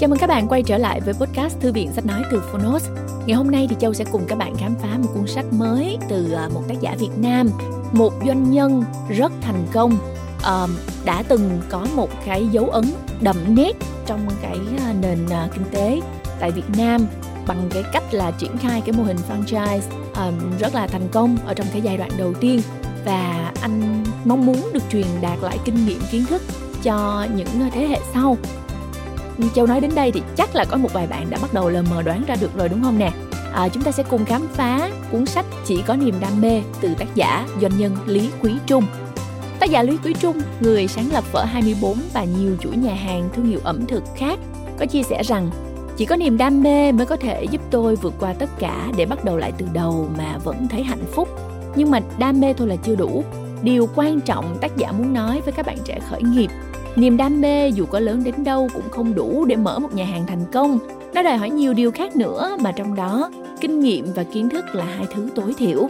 Chào mừng các bạn quay trở lại với podcast Thư viện Sách Nói từ Phonos. Ngày hôm nay thì Châu sẽ cùng các bạn khám phá một cuốn sách mới từ à, một tác giả Việt Nam, một doanh nhân rất thành công, đã từng có một cái dấu ấn đậm nét trong cái à, nền à, kinh tế tại Việt Nam bằng cái cách là triển khai cái mô hình franchise um, rất là thành công ở trong cái giai đoạn đầu tiên. Và anh mong muốn được truyền đạt lại kinh nghiệm kiến thức cho những thế hệ sau. Châu nói đến đây thì chắc là có một vài bạn đã bắt đầu lờ mờ đoán ra được rồi đúng không nè à, chúng ta sẽ cùng khám phá cuốn sách chỉ có niềm đam mê từ tác giả doanh nhân Lý Quý Trung Tác giả Lý Quý Trung, người sáng lập Phở 24 và nhiều chuỗi nhà hàng thương hiệu ẩm thực khác, có chia sẻ rằng chỉ có niềm đam mê mới có thể giúp tôi vượt qua tất cả để bắt đầu lại từ đầu mà vẫn thấy hạnh phúc. Nhưng mà đam mê thôi là chưa đủ. Điều quan trọng tác giả muốn nói với các bạn trẻ khởi nghiệp niềm đam mê dù có lớn đến đâu cũng không đủ để mở một nhà hàng thành công. Nó đòi hỏi nhiều điều khác nữa mà trong đó kinh nghiệm và kiến thức là hai thứ tối thiểu.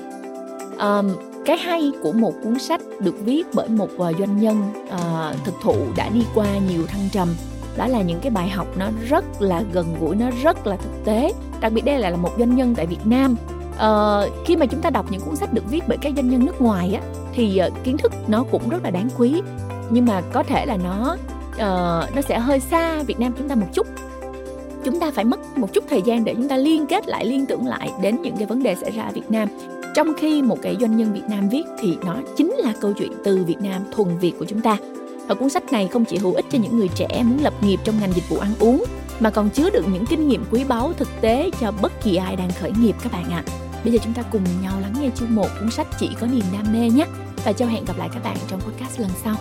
Um, cái hay của một cuốn sách được viết bởi một doanh nhân uh, thực thụ đã đi qua nhiều thăng trầm. Đó là những cái bài học nó rất là gần gũi nó rất là thực tế. Đặc biệt đây là một doanh nhân tại Việt Nam. Uh, khi mà chúng ta đọc những cuốn sách được viết bởi các doanh nhân nước ngoài á thì uh, kiến thức nó cũng rất là đáng quý nhưng mà có thể là nó uh, nó sẽ hơi xa Việt Nam chúng ta một chút chúng ta phải mất một chút thời gian để chúng ta liên kết lại liên tưởng lại đến những cái vấn đề xảy ra ở Việt Nam trong khi một cái doanh nhân Việt Nam viết thì nó chính là câu chuyện từ Việt Nam thuần Việt của chúng ta và cuốn sách này không chỉ hữu ích cho những người trẻ muốn lập nghiệp trong ngành dịch vụ ăn uống mà còn chứa đựng những kinh nghiệm quý báu thực tế cho bất kỳ ai đang khởi nghiệp các bạn ạ. À. Bây giờ chúng ta cùng nhau lắng nghe chương một cuốn sách chỉ có niềm đam mê nhé. Và cho hẹn gặp lại các bạn trong podcast lần sau.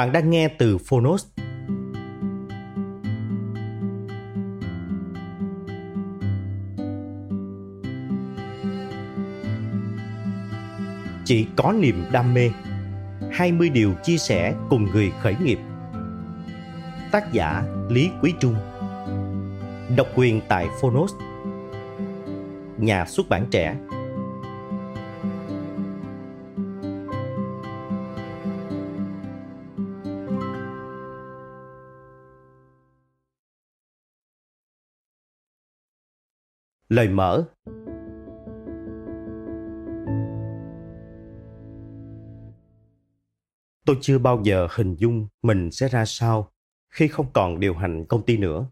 Bạn đang nghe từ Phonos. Chỉ có niềm đam mê 20 điều chia sẻ cùng người khởi nghiệp. Tác giả Lý Quý Trung. Độc quyền tại Phonos. Nhà xuất bản trẻ. Lời mở Tôi chưa bao giờ hình dung mình sẽ ra sao khi không còn điều hành công ty nữa.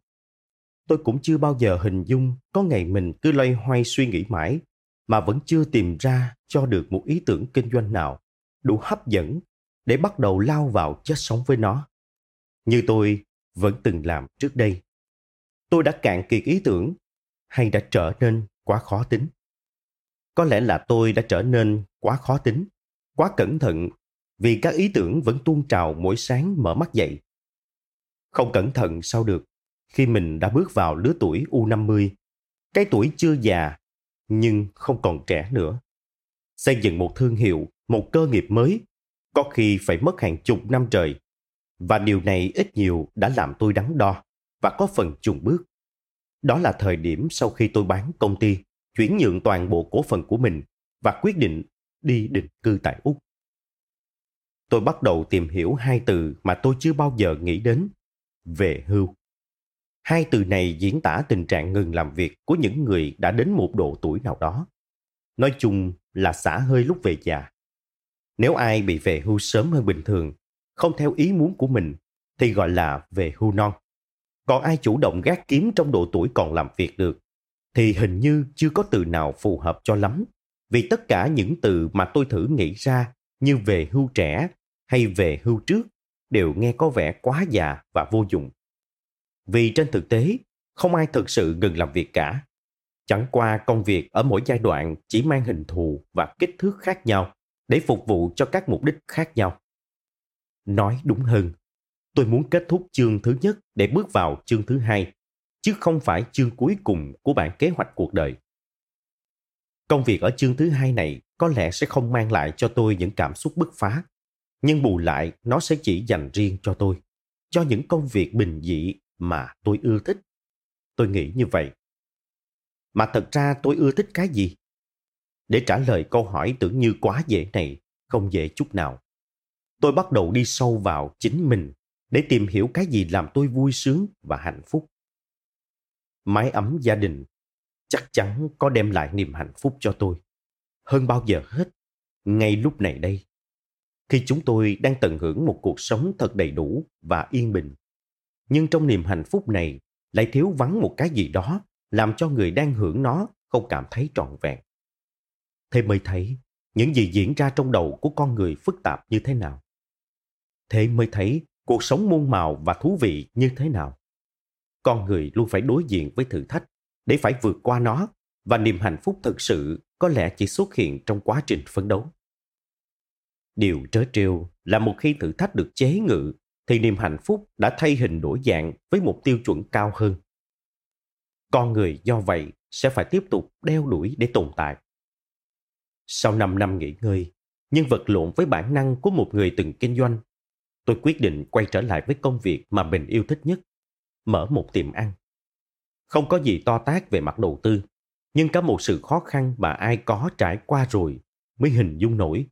Tôi cũng chưa bao giờ hình dung có ngày mình cứ loay hoay suy nghĩ mãi mà vẫn chưa tìm ra cho được một ý tưởng kinh doanh nào đủ hấp dẫn để bắt đầu lao vào chết sống với nó. Như tôi vẫn từng làm trước đây. Tôi đã cạn kiệt ý tưởng hay đã trở nên quá khó tính có lẽ là tôi đã trở nên quá khó tính quá cẩn thận vì các ý tưởng vẫn tuôn trào mỗi sáng mở mắt dậy không cẩn thận sao được khi mình đã bước vào lứa tuổi U50, cái tuổi chưa già nhưng không còn trẻ nữa. Xây dựng một thương hiệu, một cơ nghiệp mới, có khi phải mất hàng chục năm trời. Và điều này ít nhiều đã làm tôi đắn đo và có phần chùn bước. Đó là thời điểm sau khi tôi bán công ty, chuyển nhượng toàn bộ cổ phần của mình và quyết định đi định cư tại Úc. Tôi bắt đầu tìm hiểu hai từ mà tôi chưa bao giờ nghĩ đến, về hưu. Hai từ này diễn tả tình trạng ngừng làm việc của những người đã đến một độ tuổi nào đó. Nói chung là xả hơi lúc về già. Nếu ai bị về hưu sớm hơn bình thường, không theo ý muốn của mình, thì gọi là về hưu non còn ai chủ động gác kiếm trong độ tuổi còn làm việc được, thì hình như chưa có từ nào phù hợp cho lắm. Vì tất cả những từ mà tôi thử nghĩ ra như về hưu trẻ hay về hưu trước đều nghe có vẻ quá già và vô dụng. Vì trên thực tế, không ai thực sự ngừng làm việc cả. Chẳng qua công việc ở mỗi giai đoạn chỉ mang hình thù và kích thước khác nhau để phục vụ cho các mục đích khác nhau. Nói đúng hơn tôi muốn kết thúc chương thứ nhất để bước vào chương thứ hai, chứ không phải chương cuối cùng của bản kế hoạch cuộc đời. Công việc ở chương thứ hai này có lẽ sẽ không mang lại cho tôi những cảm xúc bứt phá, nhưng bù lại nó sẽ chỉ dành riêng cho tôi. cho những công việc bình dị mà tôi ưa thích. Tôi nghĩ như vậy. Mà thật ra tôi ưa thích cái gì? Để trả lời câu hỏi tưởng như quá dễ này, không dễ chút nào. Tôi bắt đầu đi sâu vào chính mình để tìm hiểu cái gì làm tôi vui sướng và hạnh phúc. Mái ấm gia đình chắc chắn có đem lại niềm hạnh phúc cho tôi. Hơn bao giờ hết, ngay lúc này đây, khi chúng tôi đang tận hưởng một cuộc sống thật đầy đủ và yên bình. Nhưng trong niềm hạnh phúc này lại thiếu vắng một cái gì đó làm cho người đang hưởng nó không cảm thấy trọn vẹn. Thế mới thấy những gì diễn ra trong đầu của con người phức tạp như thế nào. Thế mới thấy cuộc sống muôn màu và thú vị như thế nào. Con người luôn phải đối diện với thử thách để phải vượt qua nó và niềm hạnh phúc thực sự có lẽ chỉ xuất hiện trong quá trình phấn đấu. Điều trớ trêu là một khi thử thách được chế ngự thì niềm hạnh phúc đã thay hình đổi dạng với một tiêu chuẩn cao hơn. Con người do vậy sẽ phải tiếp tục đeo đuổi để tồn tại. Sau 5 năm nghỉ ngơi, nhân vật lộn với bản năng của một người từng kinh doanh, tôi quyết định quay trở lại với công việc mà mình yêu thích nhất, mở một tiệm ăn. Không có gì to tác về mặt đầu tư, nhưng có một sự khó khăn mà ai có trải qua rồi mới hình dung nổi.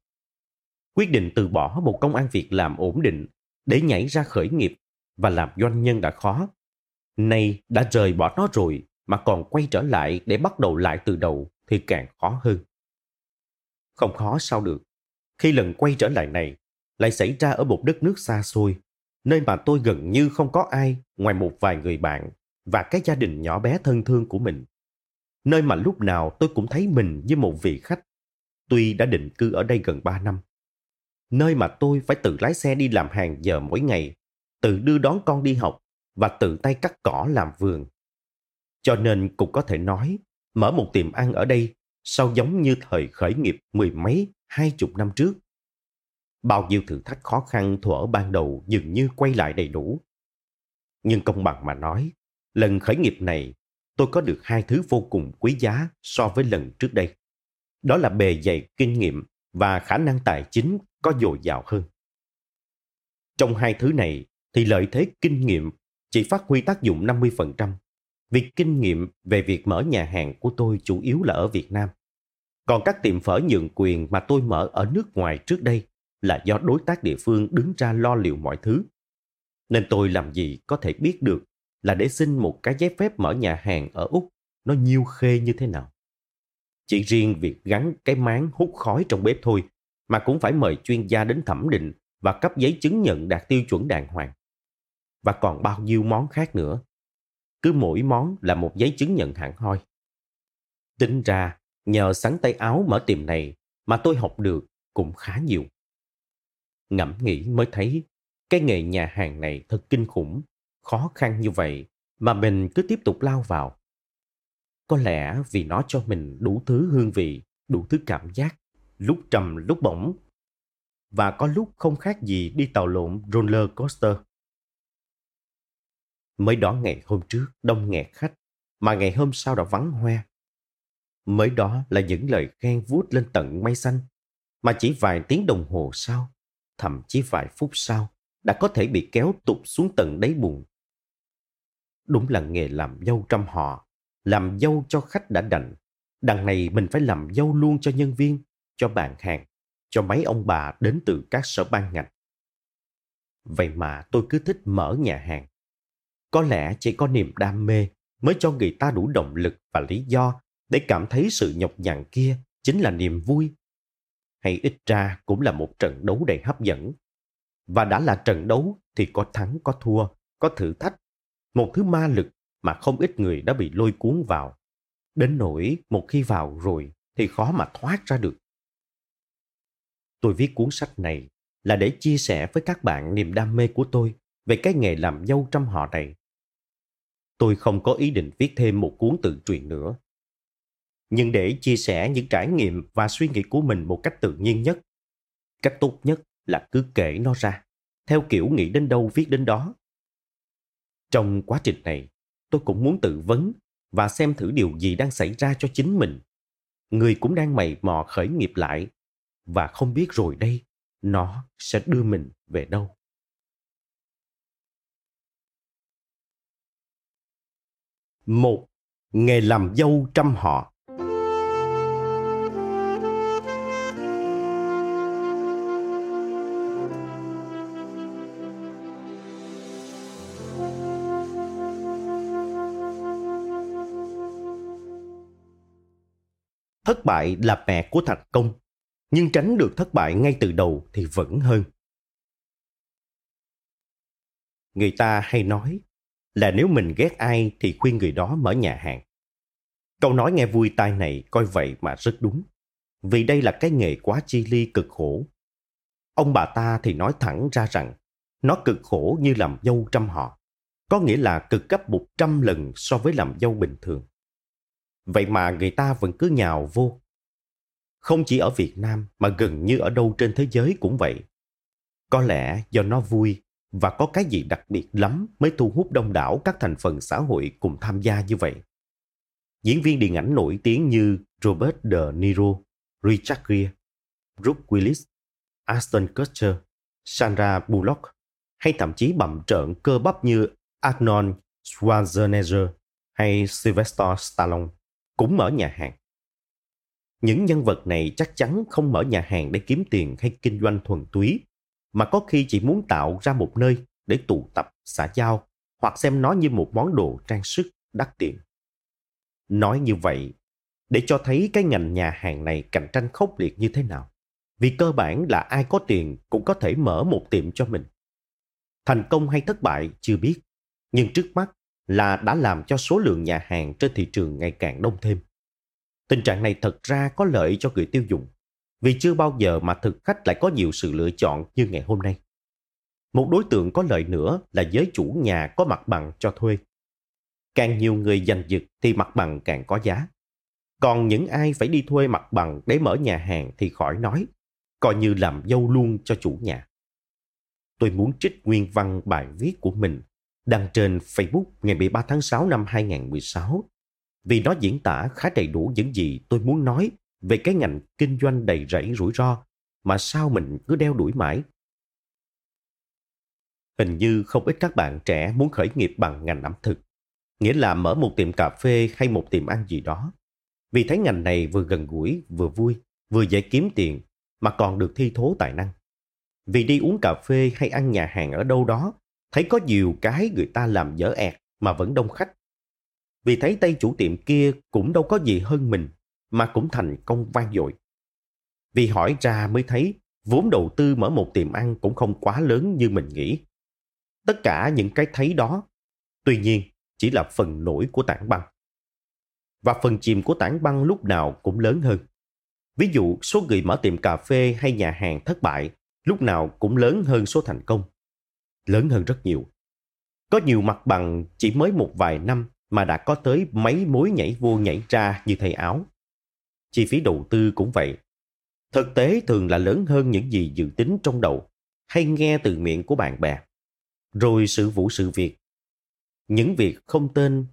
Quyết định từ bỏ một công ăn việc làm ổn định để nhảy ra khởi nghiệp và làm doanh nhân đã khó. Nay đã rời bỏ nó rồi mà còn quay trở lại để bắt đầu lại từ đầu thì càng khó hơn. Không khó sao được. Khi lần quay trở lại này lại xảy ra ở một đất nước xa xôi, nơi mà tôi gần như không có ai ngoài một vài người bạn và cái gia đình nhỏ bé thân thương của mình. Nơi mà lúc nào tôi cũng thấy mình như một vị khách, tuy đã định cư ở đây gần 3 năm. Nơi mà tôi phải tự lái xe đi làm hàng giờ mỗi ngày, tự đưa đón con đi học và tự tay cắt cỏ làm vườn. Cho nên cũng có thể nói, mở một tiệm ăn ở đây sao giống như thời khởi nghiệp mười mấy, hai chục năm trước. Bao nhiêu thử thách khó khăn thuở ban đầu dường như quay lại đầy đủ. Nhưng công bằng mà nói, lần khởi nghiệp này tôi có được hai thứ vô cùng quý giá so với lần trước đây. Đó là bề dày kinh nghiệm và khả năng tài chính có dồi dào hơn. Trong hai thứ này thì lợi thế kinh nghiệm chỉ phát huy tác dụng 50%. Việc kinh nghiệm về việc mở nhà hàng của tôi chủ yếu là ở Việt Nam. Còn các tiệm phở nhượng quyền mà tôi mở ở nước ngoài trước đây là do đối tác địa phương đứng ra lo liệu mọi thứ. Nên tôi làm gì có thể biết được là để xin một cái giấy phép mở nhà hàng ở Úc nó nhiêu khê như thế nào. Chỉ riêng việc gắn cái máng hút khói trong bếp thôi mà cũng phải mời chuyên gia đến thẩm định và cấp giấy chứng nhận đạt tiêu chuẩn đàng hoàng. Và còn bao nhiêu món khác nữa. Cứ mỗi món là một giấy chứng nhận hẳn hoi. Tính ra, nhờ sắn tay áo mở tiệm này mà tôi học được cũng khá nhiều. Ngẫm nghĩ mới thấy cái nghề nhà hàng này thật kinh khủng, khó khăn như vậy mà mình cứ tiếp tục lao vào. Có lẽ vì nó cho mình đủ thứ hương vị, đủ thứ cảm giác, lúc trầm lúc bổng. Và có lúc không khác gì đi tàu lộn roller coaster. Mới đó ngày hôm trước đông nghẹt khách, mà ngày hôm sau đã vắng hoe. Mới đó là những lời khen vút lên tận mây xanh, mà chỉ vài tiếng đồng hồ sau, thậm chí vài phút sau, đã có thể bị kéo tụt xuống tận đáy buồn. Đúng là nghề làm dâu trăm họ, làm dâu cho khách đã đành. Đằng này mình phải làm dâu luôn cho nhân viên, cho bạn hàng, cho mấy ông bà đến từ các sở ban ngành. Vậy mà tôi cứ thích mở nhà hàng. Có lẽ chỉ có niềm đam mê mới cho người ta đủ động lực và lý do để cảm thấy sự nhọc nhằn kia chính là niềm vui. Hay ít ra cũng là một trận đấu đầy hấp dẫn. Và đã là trận đấu thì có thắng có thua, có thử thách. Một thứ ma lực mà không ít người đã bị lôi cuốn vào. Đến nỗi một khi vào rồi thì khó mà thoát ra được. Tôi viết cuốn sách này là để chia sẻ với các bạn niềm đam mê của tôi về cái nghề làm dâu trăm họ này. Tôi không có ý định viết thêm một cuốn tự truyện nữa nhưng để chia sẻ những trải nghiệm và suy nghĩ của mình một cách tự nhiên nhất. Cách tốt nhất là cứ kể nó ra, theo kiểu nghĩ đến đâu viết đến đó. Trong quá trình này, tôi cũng muốn tự vấn và xem thử điều gì đang xảy ra cho chính mình. Người cũng đang mày mò khởi nghiệp lại và không biết rồi đây nó sẽ đưa mình về đâu. một Nghề làm dâu trăm họ thất bại là mẹ của thành công, nhưng tránh được thất bại ngay từ đầu thì vẫn hơn. Người ta hay nói là nếu mình ghét ai thì khuyên người đó mở nhà hàng. Câu nói nghe vui tai này coi vậy mà rất đúng, vì đây là cái nghề quá chi ly cực khổ. Ông bà ta thì nói thẳng ra rằng nó cực khổ như làm dâu trăm họ, có nghĩa là cực gấp một trăm lần so với làm dâu bình thường. Vậy mà người ta vẫn cứ nhào vô. Không chỉ ở Việt Nam mà gần như ở đâu trên thế giới cũng vậy. Có lẽ do nó vui và có cái gì đặc biệt lắm mới thu hút đông đảo các thành phần xã hội cùng tham gia như vậy. Diễn viên điện ảnh nổi tiếng như Robert De Niro, Richard Gere, Brooke Willis, Aston Kutcher, Sandra Bullock hay thậm chí bậm trợn cơ bắp như Arnold Schwarzenegger hay Sylvester Stallone cũng mở nhà hàng. Những nhân vật này chắc chắn không mở nhà hàng để kiếm tiền hay kinh doanh thuần túy, mà có khi chỉ muốn tạo ra một nơi để tụ tập, xã giao hoặc xem nó như một món đồ trang sức đắt tiền. Nói như vậy, để cho thấy cái ngành nhà hàng này cạnh tranh khốc liệt như thế nào. Vì cơ bản là ai có tiền cũng có thể mở một tiệm cho mình. Thành công hay thất bại chưa biết, nhưng trước mắt là đã làm cho số lượng nhà hàng trên thị trường ngày càng đông thêm. Tình trạng này thật ra có lợi cho người tiêu dùng, vì chưa bao giờ mà thực khách lại có nhiều sự lựa chọn như ngày hôm nay. Một đối tượng có lợi nữa là giới chủ nhà có mặt bằng cho thuê. Càng nhiều người giành giật thì mặt bằng càng có giá. Còn những ai phải đi thuê mặt bằng để mở nhà hàng thì khỏi nói, coi như làm dâu luôn cho chủ nhà. Tôi muốn trích nguyên văn bài viết của mình đăng trên Facebook ngày 13 tháng 6 năm 2016 vì nó diễn tả khá đầy đủ những gì tôi muốn nói về cái ngành kinh doanh đầy rẫy rủi ro mà sao mình cứ đeo đuổi mãi. Hình như không ít các bạn trẻ muốn khởi nghiệp bằng ngành ẩm thực, nghĩa là mở một tiệm cà phê hay một tiệm ăn gì đó. Vì thấy ngành này vừa gần gũi, vừa vui, vừa dễ kiếm tiền, mà còn được thi thố tài năng. Vì đi uống cà phê hay ăn nhà hàng ở đâu đó thấy có nhiều cái người ta làm dở ẹt mà vẫn đông khách. Vì thấy tay chủ tiệm kia cũng đâu có gì hơn mình mà cũng thành công vang dội. Vì hỏi ra mới thấy vốn đầu tư mở một tiệm ăn cũng không quá lớn như mình nghĩ. Tất cả những cái thấy đó, tuy nhiên chỉ là phần nổi của tảng băng. Và phần chìm của tảng băng lúc nào cũng lớn hơn. Ví dụ số người mở tiệm cà phê hay nhà hàng thất bại lúc nào cũng lớn hơn số thành công lớn hơn rất nhiều. Có nhiều mặt bằng chỉ mới một vài năm mà đã có tới mấy mối nhảy vô nhảy ra như thay áo. Chi phí đầu tư cũng vậy. Thực tế thường là lớn hơn những gì dự tính trong đầu hay nghe từ miệng của bạn bè. Rồi sự vụ sự việc. Những việc không tên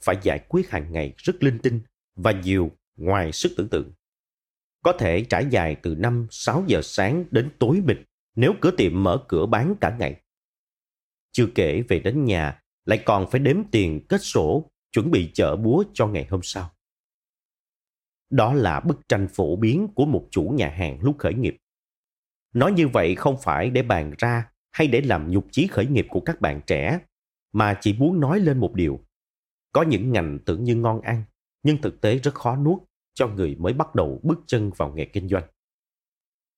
phải giải quyết hàng ngày rất linh tinh và nhiều ngoài sức tưởng tượng. Có thể trải dài từ 5-6 giờ sáng đến tối mịt nếu cửa tiệm mở cửa bán cả ngày. Chưa kể về đến nhà, lại còn phải đếm tiền kết sổ, chuẩn bị chở búa cho ngày hôm sau. Đó là bức tranh phổ biến của một chủ nhà hàng lúc khởi nghiệp. Nói như vậy không phải để bàn ra hay để làm nhục chí khởi nghiệp của các bạn trẻ, mà chỉ muốn nói lên một điều. Có những ngành tưởng như ngon ăn, nhưng thực tế rất khó nuốt cho người mới bắt đầu bước chân vào nghề kinh doanh.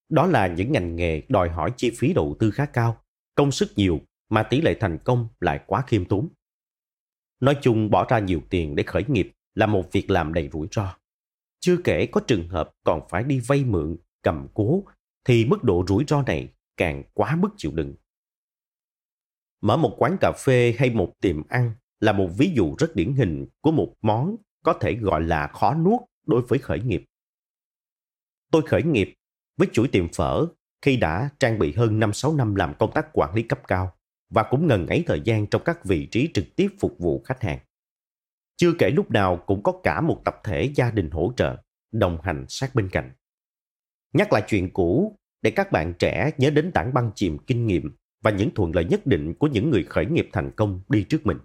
Đó là những ngành nghề đòi hỏi chi phí đầu tư khá cao, công sức nhiều mà tỷ lệ thành công lại quá khiêm tốn. Nói chung bỏ ra nhiều tiền để khởi nghiệp là một việc làm đầy rủi ro. Chưa kể có trường hợp còn phải đi vay mượn, cầm cố, thì mức độ rủi ro này càng quá mức chịu đựng. Mở một quán cà phê hay một tiệm ăn là một ví dụ rất điển hình của một món có thể gọi là khó nuốt đối với khởi nghiệp. Tôi khởi nghiệp với chuỗi tiệm phở khi đã trang bị hơn 5-6 năm làm công tác quản lý cấp cao và cũng ngần ấy thời gian trong các vị trí trực tiếp phục vụ khách hàng. Chưa kể lúc nào cũng có cả một tập thể gia đình hỗ trợ, đồng hành sát bên cạnh. Nhắc lại chuyện cũ để các bạn trẻ nhớ đến tảng băng chìm kinh nghiệm và những thuận lợi nhất định của những người khởi nghiệp thành công đi trước mình.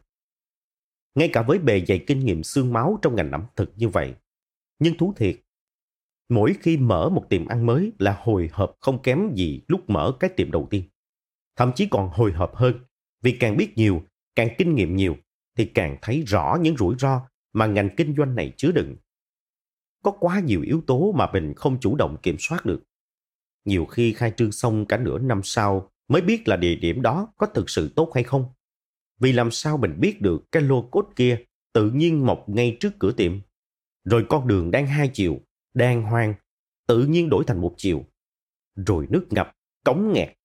ngay cả với bề dày kinh nghiệm xương máu trong ngành ẩm thực như vậy. Nhưng thú thiệt, mỗi khi mở một tiệm ăn mới là hồi hộp không kém gì lúc mở cái tiệm đầu tiên. Thậm chí còn hồi hộp hơn, vì càng biết nhiều, càng kinh nghiệm nhiều, thì càng thấy rõ những rủi ro mà ngành kinh doanh này chứa đựng. Có quá nhiều yếu tố mà mình không chủ động kiểm soát được. Nhiều khi khai trương xong cả nửa năm sau mới biết là địa điểm đó có thực sự tốt hay không. Vì làm sao mình biết được cái lô cốt kia tự nhiên mọc ngay trước cửa tiệm. Rồi con đường đang hai chiều, đang hoang, tự nhiên đổi thành một chiều. Rồi nước ngập, cống nghẹt,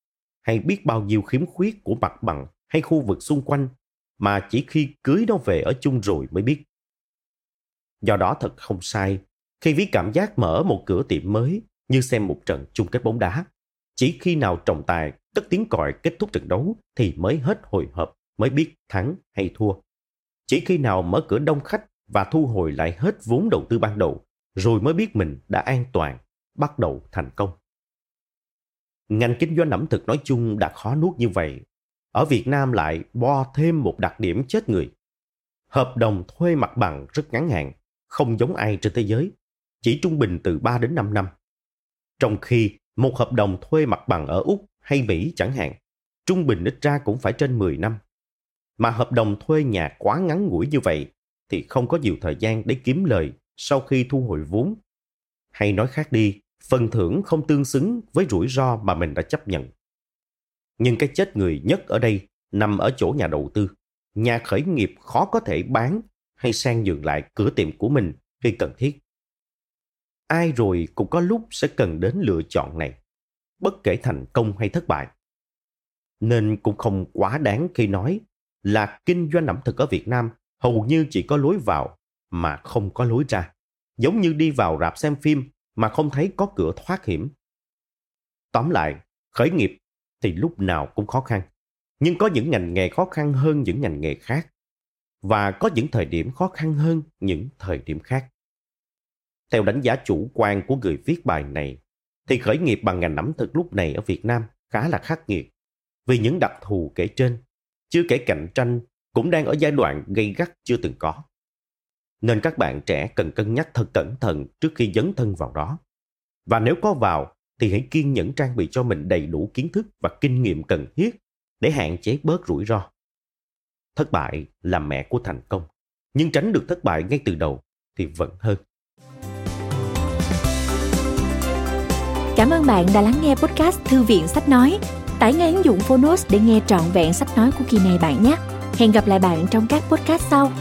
hay biết bao nhiêu khiếm khuyết của mặt bằng hay khu vực xung quanh mà chỉ khi cưới nó về ở chung rồi mới biết. Do đó thật không sai khi ví cảm giác mở một cửa tiệm mới như xem một trận chung kết bóng đá. Chỉ khi nào trọng tài cất tiếng còi kết thúc trận đấu thì mới hết hồi hộp, mới biết thắng hay thua. Chỉ khi nào mở cửa đông khách và thu hồi lại hết vốn đầu tư ban đầu, rồi mới biết mình đã an toàn, bắt đầu thành công. Ngành kinh doanh ẩm thực nói chung đã khó nuốt như vậy. Ở Việt Nam lại bo thêm một đặc điểm chết người. Hợp đồng thuê mặt bằng rất ngắn hạn, không giống ai trên thế giới, chỉ trung bình từ 3 đến 5 năm. Trong khi một hợp đồng thuê mặt bằng ở Úc hay Mỹ chẳng hạn, trung bình ít ra cũng phải trên 10 năm. Mà hợp đồng thuê nhà quá ngắn ngủi như vậy thì không có nhiều thời gian để kiếm lời sau khi thu hồi vốn. Hay nói khác đi, phần thưởng không tương xứng với rủi ro mà mình đã chấp nhận. Nhưng cái chết người nhất ở đây nằm ở chỗ nhà đầu tư. Nhà khởi nghiệp khó có thể bán hay sang nhượng lại cửa tiệm của mình khi cần thiết. Ai rồi cũng có lúc sẽ cần đến lựa chọn này, bất kể thành công hay thất bại. Nên cũng không quá đáng khi nói là kinh doanh ẩm thực ở Việt Nam hầu như chỉ có lối vào mà không có lối ra. Giống như đi vào rạp xem phim mà không thấy có cửa thoát hiểm. Tóm lại, khởi nghiệp thì lúc nào cũng khó khăn. Nhưng có những ngành nghề khó khăn hơn những ngành nghề khác. Và có những thời điểm khó khăn hơn những thời điểm khác. Theo đánh giá chủ quan của người viết bài này, thì khởi nghiệp bằng ngành ẩm thực lúc này ở Việt Nam khá là khắc nghiệt. Vì những đặc thù kể trên, chưa kể cạnh tranh cũng đang ở giai đoạn gây gắt chưa từng có. Nên các bạn trẻ cần cân nhắc thật cẩn thận trước khi dấn thân vào đó. Và nếu có vào, thì hãy kiên nhẫn trang bị cho mình đầy đủ kiến thức và kinh nghiệm cần thiết để hạn chế bớt rủi ro. Thất bại là mẹ của thành công, nhưng tránh được thất bại ngay từ đầu thì vẫn hơn. Cảm ơn bạn đã lắng nghe podcast Thư viện Sách Nói. Tải ngay ứng dụng Phonos để nghe trọn vẹn sách nói của kỳ này bạn nhé. Hẹn gặp lại bạn trong các podcast sau.